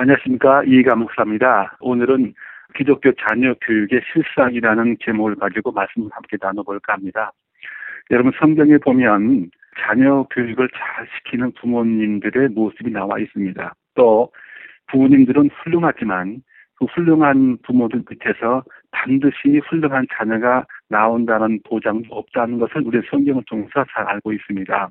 안녕하십니까 이희감 목사입니다. 오늘은 기독교 자녀 교육의 실상이라는 제목을 가지고 말씀을 함께 나눠볼까 합니다. 여러분 성경에 보면 자녀 교육을 잘 시키는 부모님들의 모습이 나와 있습니다. 또 부모님들은 훌륭하지만 그 훌륭한 부모들 밑에서 반드시 훌륭한 자녀가 나온다는 보장도 없다는 것을 우리 성경을 통해서 잘 알고 있습니다.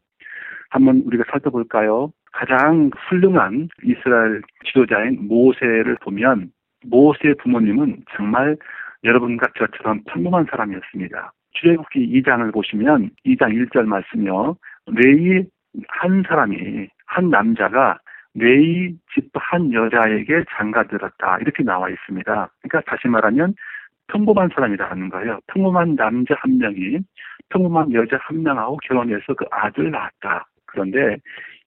한번 우리가 살펴볼까요? 가장 훌륭한 이스라엘 지도자인 모세를 보면 모세의 부모님은 정말 여러분과 저처럼 평범한 사람이었습니다. 출애굽기 2장을 보시면 2장 1절 말씀요. 레이 한 사람이 한 남자가 레이 집 한 여자에게 장가들었다 이렇게 나와 있습니다. 그러니까 다시 말하면 평범한 사람이라는 거예요. 평범한 남자 한 명이 평범한 여자 한 명하고 결혼해서 그 아들을 낳았다. 그런데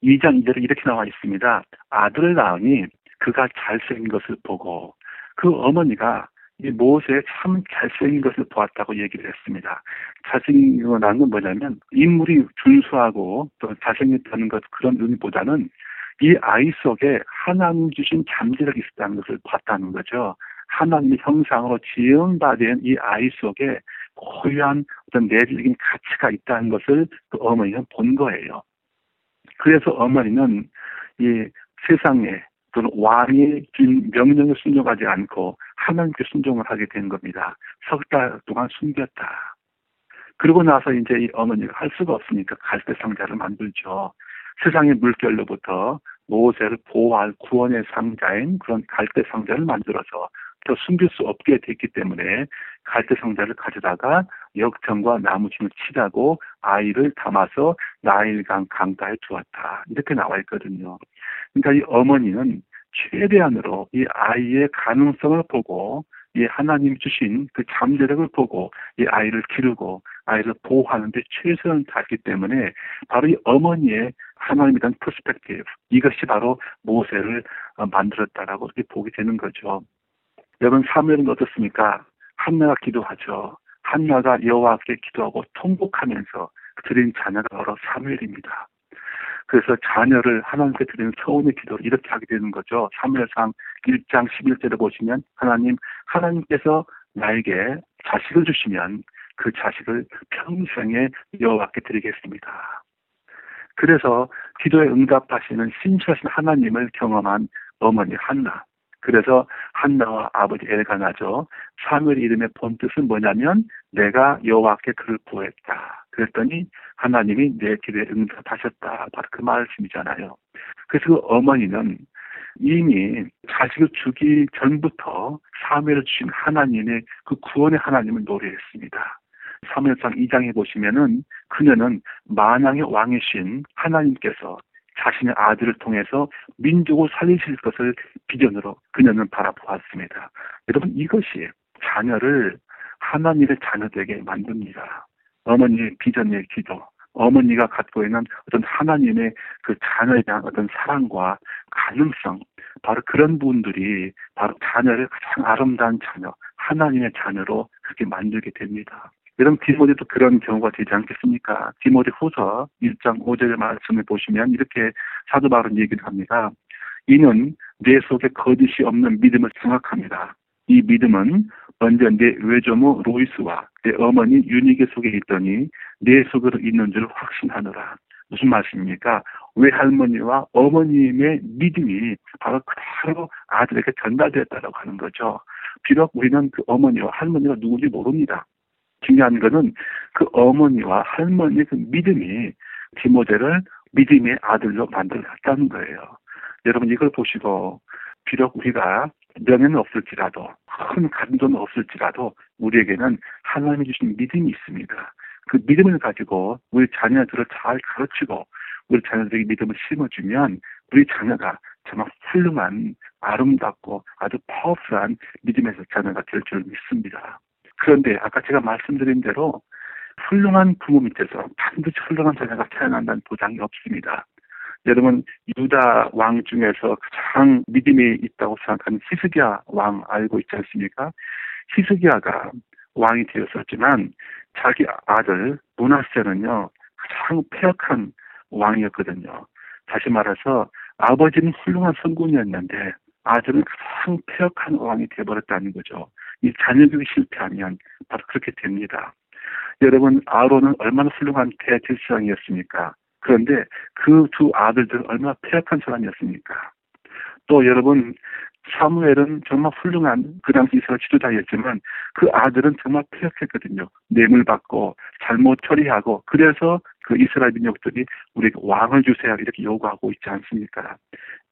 2장 2절에 이렇게 나와 있습니다. 아들을 낳으니 그가 잘생긴 것을 보고 그 어머니가 이 모세의 참 잘생긴 것을 보았다고 얘기를 했습니다. 잘생긴 거라는 건 뭐냐면 인물이 준수하고 또 잘생겼다는 것 그런 의미보다는 이 아이 속에 하나님 주신 잠재력이 있었다는 것을 봤다는 거죠. 하나님의 형상으로 지음받은 이 아이 속에 고유한 어떤 내적인 가치가 있다는 것을 그 어머니는 본 거예요. 그래서 어머니는 이 세상에 또는 왕이 준 명령에 순종하지 않고 하나님께 순종을 하게 된 겁니다. 석 달 동안 숨겼다. 그러고 나서 이제 이 어머니가 할 수가 없으니까 갈대 상자를 만들죠. 세상의 물결로부터 모세를 보호할 구원의 상자인 그런 갈대 상자를 만들어서 더 숨길 수 없게 됐기 때문에 갈대 상자를 가져다가 역청과 나무진을 칠하고 아이를 담아서 나일강 강가에 두었다. 이렇게 나와 있거든요. 그러니까 이 어머니는 최대한으로 이 아이의 가능성을 보고 이 하나님 주신 그 잠재력을 보고 이 아이를 기르고 아이를 보호하는데 최선을 다했기 때문에 바로 이 어머니의 하나님에 대한 perspective 이것이 바로 모세를 어, 만들었다라고 이렇게 보게 되는 거죠. 여러분 사무엘은 어떻습니까? 한나가 기도하죠. 한나가 여호와께 기도하고 통곡하면서 드린 자녀가 바로 사무엘입니다. 그래서 자녀를 하나님께 드리는 서운의 기도를 이렇게 하게 되는 거죠. 사무엘상 1장 11절에 보시면 하나님 하나님께서 나에게 자식을 주시면 그 자식을 평생에 여호와께 드리겠습니다. 그래서 기도에 응답하시는 신실하신 하나님을 경험한 어머니 한나. 그래서 한나와 아버지 엘가나죠. 사무엘 이름의 본 뜻은 뭐냐면 내가 여호와께 그를 구했다. 그랬더니 하나님이 내 기도에 응답하셨다. 바로 그 말씀이잖아요. 그래서 그 어머니는 이미 자식을 주기 전부터 사무엘을 주신 하나님의 그 구원의 하나님을 노래했습니다. 사무엘상 2장에 보시면은 그녀는 만왕의 왕이신 하나님께서 자신의 아들을 통해서 민족을 살리실 것을 비전으로 그녀는 바라보았습니다. 여러분 이것이 자녀를 하나님의 자녀되게 만듭니다. 어머니의 비전의 기도, 어머니가 갖고 있는 어떤 하나님의 그 자녀에 대한 어떤 사랑과 가능성, 바로 그런 분들이 바로 자녀를 가장 아름다운 자녀, 하나님의 자녀로 그렇게 만들게 됩니다. 여러분 디모데도 그런 경우가 되지 않겠습니까? 디모데 후서 1장 5절의 말씀을 보시면 이렇게 사도 바울은 얘기를 합니다. 이는 내 속에 거짓이 없는 믿음을 생각합니다. 이 믿음은 먼저 내 외조모 로이스와 내 어머니 유니게 속에 있더니 내 속으로 있는 줄 확신하노라. 무슨 말씀입니까? 외할머니와 어머님의 믿음이 바로 그대로 아들에게 전달되었다고 하는 거죠. 비록 우리는 그 어머니와 할머니가 누군지 모릅니다. 중요한 것은 그 어머니와 할머니의 그 믿음이 디모데를 믿음의 아들로 만들었다는 거예요. 여러분 이걸 보시고 비록 우리가 명예는 없을지라도 큰 감동은 없을지라도 우리에게는 하나님이 주신 믿음이 있습니다. 그 믿음을 가지고 우리 자녀들을 잘 가르치고 우리 자녀들에게 믿음을 심어주면 우리 자녀가 정말 훌륭한 아름답고 아주 파워풀한 믿음의 자녀가 될 줄 믿습니다. 그런데 아까 제가 말씀드린 대로 훌륭한 부모 밑에서 반드시 훌륭한 자녀가 태어난다는 보장이 없습니다. 여러분 유다 왕 중에서 가장 믿음이 있다고 생각하는 히스기야 왕 알고 있지 않습니까? 히스기야가 왕이 되었었지만 자기 아들 문하세는요 가장 폐역한 왕이었거든요. 다시 말해서 아버지는 훌륭한 성군이었는데 아들은 가장 폐역한 왕이 되어버렸다는 거죠. 이 자녀교육이 실패하면 바로 그렇게 됩니다. 여러분 아론은 얼마나 훌륭한 대질상이었습니까? 그런데 그 두 아들들은 얼마나 폐역한 사람이었습니까? 또 여러분 사무엘은 정말 훌륭한 그 당시 이스라엘 지도자였지만 그 아들은 정말 폐역했거든요. 뇌물 받고 잘못 처리하고 그래서 그 이스라엘 민족들이 우리가 왕을 주세요 이렇게 요구하고 있지 않습니까?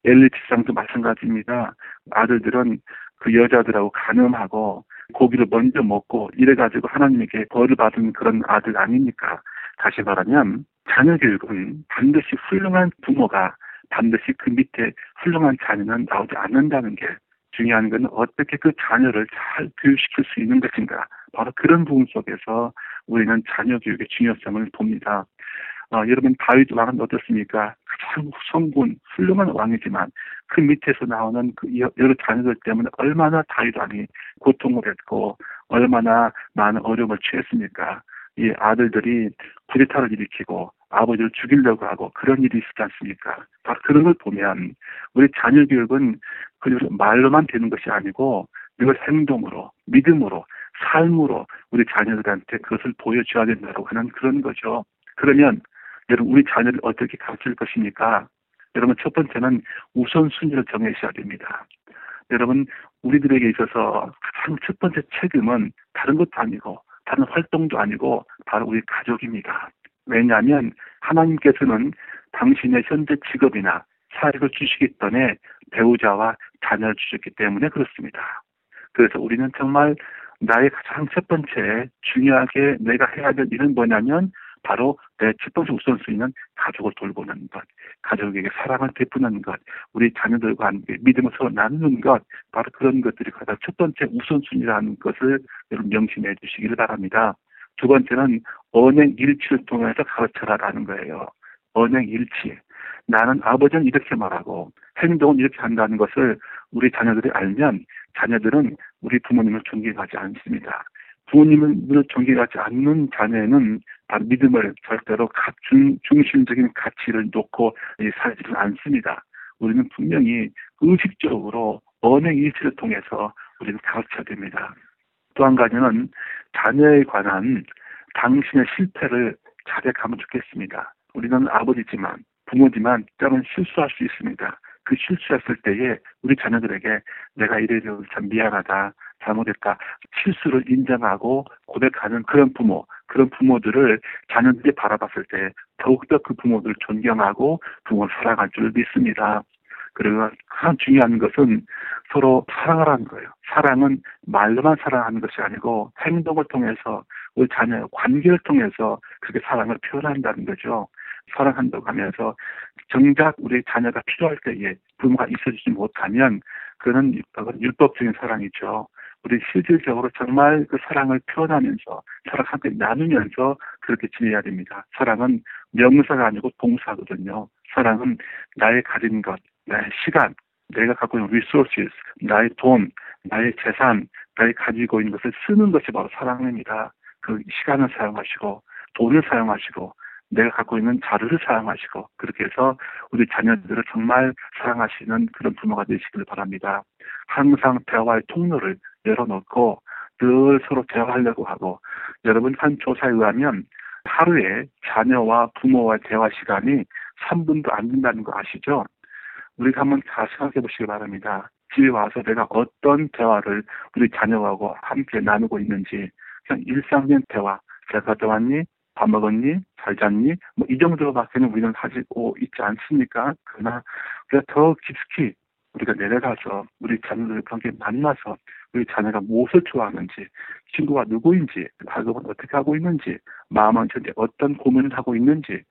엘리트상도 마찬가지입니다. 아들들은 그 여자들하고 간음하고 고기를 먼저 먹고 이래가지고 하나님에게 벌을 받은 그런 아들 아닙니까? 다시 말하면 자녀 교육은 반드시 훌륭한 부모가 반드시 그 밑에 훌륭한 자녀는 나오지 않는다는 게 중요한 건 어떻게 그 자녀를 잘 교육시킬 수 있는 것인가. 바로 그런 부분 속에서 우리는 자녀 교육의 중요성을 봅니다. 어, 여러분 다윗 왕은 어떻습니까? 성군 훌륭한 왕이지만 그 밑에서 나오는 그 여러 자녀들 때문에 얼마나 다윗 왕이 고통을 했고 얼마나 많은 어려움을 취했습니까? 이 아들들이 쿠데타를 일으키고 아버지를 죽이려고 하고 그런 일이 있지 않습니까? 바로 그런 걸 보면 우리 자녀 교육은 그냥 말로만 되는 것이 아니고 이걸 행동으로 믿음으로 삶으로 우리 자녀들한테 그것을 보여줘야 된다고 하는 그런 거죠. 그러면 여러분 우리 자녀를 어떻게 가르칠 것입니까? 여러분 첫 번째는 우선순위를 정해셔야 됩니다. 여러분 우리들에게 있어서 가장 첫 번째 책임은 다른 것도 아니고 다른 활동도 아니고 바로 우리 가족입니다. 왜냐하면 하나님께서는 당신의 현재 직업이나 사역을 주시기 전에 배우자와 자녀를 주셨기 때문에 그렇습니다. 그래서 우리는 정말 나의 가장 첫 번째 중요하게 내가 해야 될 일은 뭐냐면 바로 내첫 번째 우선순위는 가족을 돌보는 것, 가족에게 사랑을 베푸는 것, 우리 자녀들과 함께 믿음을 서로 나누는 것, 바로 그런 것들이 가장 첫 번째 우선순위라는 것을 여러분 명심해 주시기를 바랍니다. 두 번째는 언행 일치를 통해서 가르쳐라라는 거예요. 언행 일치. 나는 아버지는 이렇게 말하고 행동은 이렇게 한다는 것을 우리 자녀들이 알면 자녀들은 우리 부모님을 존경하지 않습니다. 부모님을 존경하지 않는 자녀는 믿음을 절대로 중, 중심적인 가치를 놓고 살지는 않습니다. 우리는 분명히 의식적으로 언행 일치를 통해서 우리는 가르쳐야 됩니다. 또 한 가지는 자녀에 관한 당신의 실패를 자백하면 좋겠습니다. 우리는 아버지지만 부모지만 때로는 실수할 수 있습니다. 그 실수했을 때에 우리 자녀들에게 내가 이래서 참 미안하다, 잘못했다, 실수를 인정하고 고백하는 그런 부모, 그런 부모들을 자녀들이 바라봤을 때 더욱더 그 부모들을 존경하고 부모를 사랑할 줄 믿습니다. 그리고 가장 중요한 것은 서로 사랑하라는 거예요. 사랑은 말로만 사랑하는 것이 아니고 행동을 통해서 우리 자녀의 관계를 통해서 그렇게 사랑을 표현한다는 거죠. 사랑한다고 하면서 정작 우리 자녀가 필요할 때에 부모가 있어주지 못하면 그는 율법적인 사랑이죠. 우리 실질적으로 정말 그 사랑을 표현하면서 사랑 함께 나누면서 그렇게 지내야 됩니다. 사랑은 명사가 아니고 동사거든요. 사랑은 나의 가진 것, 나의 시간, 내가 갖고 있는 resources, 나의 돈, 나의 재산, 나의 가지고 있는 것을 쓰는 것이 바로 사랑입니다. 그 시간을 사용하시고 돈을 사용하시고 내가 갖고 있는 자료를 사용하시고 그렇게 해서 우리 자녀들을 정말 사랑하시는 그런 부모가 되시길 바랍니다. 항상 대화의 통로를 열어놓고 늘 서로 대화하려고 하고 여러분 한 조사에 의하면 하루에 자녀와 부모와의 대화 시간이 3분도 안 된다는 거 아시죠? 우리가 한번 다 생각해 보시기 바랍니다. 집에 와서 내가 어떤 대화를 우리 자녀하고 함께 나누고 있는지 그냥 일상적인 대화 잘 갔다 왔니? 밥 먹었니? 잘 잤니? 뭐 이 정도로밖에는 우리는 하고 있지 않습니까? 그러나 우리가 더 깊숙이 우리가 내려가서 우리 자녀들과 함께 만나서 우리 자녀가 무엇을 좋아하는지, 친구가 누구인지, 가족은 어떻게 하고 있는지, 마음은 현재 어떤 고민을 하고 있는지,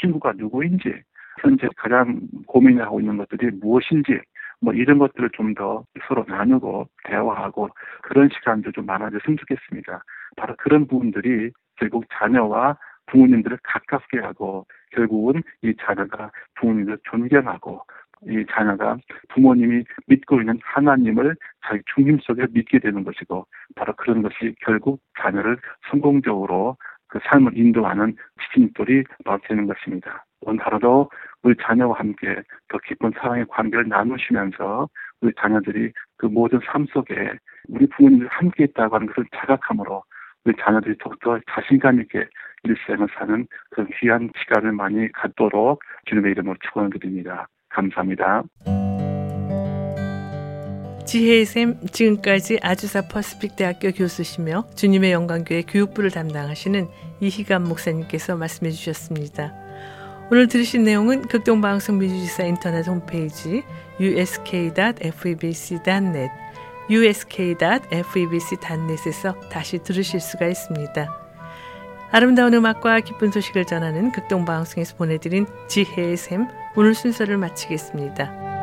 친구가 누구인지, 현재 가장 고민을 하고 있는 것들이 무엇인지, 뭐 이런 것들을 좀 더 서로 나누고 대화하고 그런 시간도 좀 많아졌으면 좋겠습니다. 바로 그런 부분들이 결국 자녀와 부모님들을 가깝게 하고 결국은 이 자녀가 부모님을 존경하고 이 자녀가 부모님이 믿고 있는 하나님을 자기 중심 속에 믿게 되는 것이고 바로 그런 것이 결국 자녀를 성공적으로 그 삶을 인도하는 지침돌이 되는 것입니다. 오늘 하루도 우리 자녀와 함께 더 깊은 사랑의 관계를 나누시면서 우리 자녀들이 그 모든 삶 속에 우리 부모님들 함께 있다고 하는 것을 자각함으로 우리 자녀들이 더욱더 자신감 있게 일생을 사는 그런 귀한 시간을 많이 갖도록 주님의 이름으로 축원드립니다. 감사합니다. 지혜의 샘 지금까지 아주사 퍼스픽 대학교 교수시며 주님의 영광교회 교육부를 담당하시는 이희감 목사님께서 말씀해 주셨습니다. 오늘 들으신 내용은 극동방송 미주지사 인터넷 홈페이지 usk.febc.net usk.febc.net에서 다시 들으실 수가 있습니다. 아름다운 음악과 기쁜 소식을 전하는 극동방송에서 보내드린 지혜의 샘 오늘 순서를 마치겠습니다.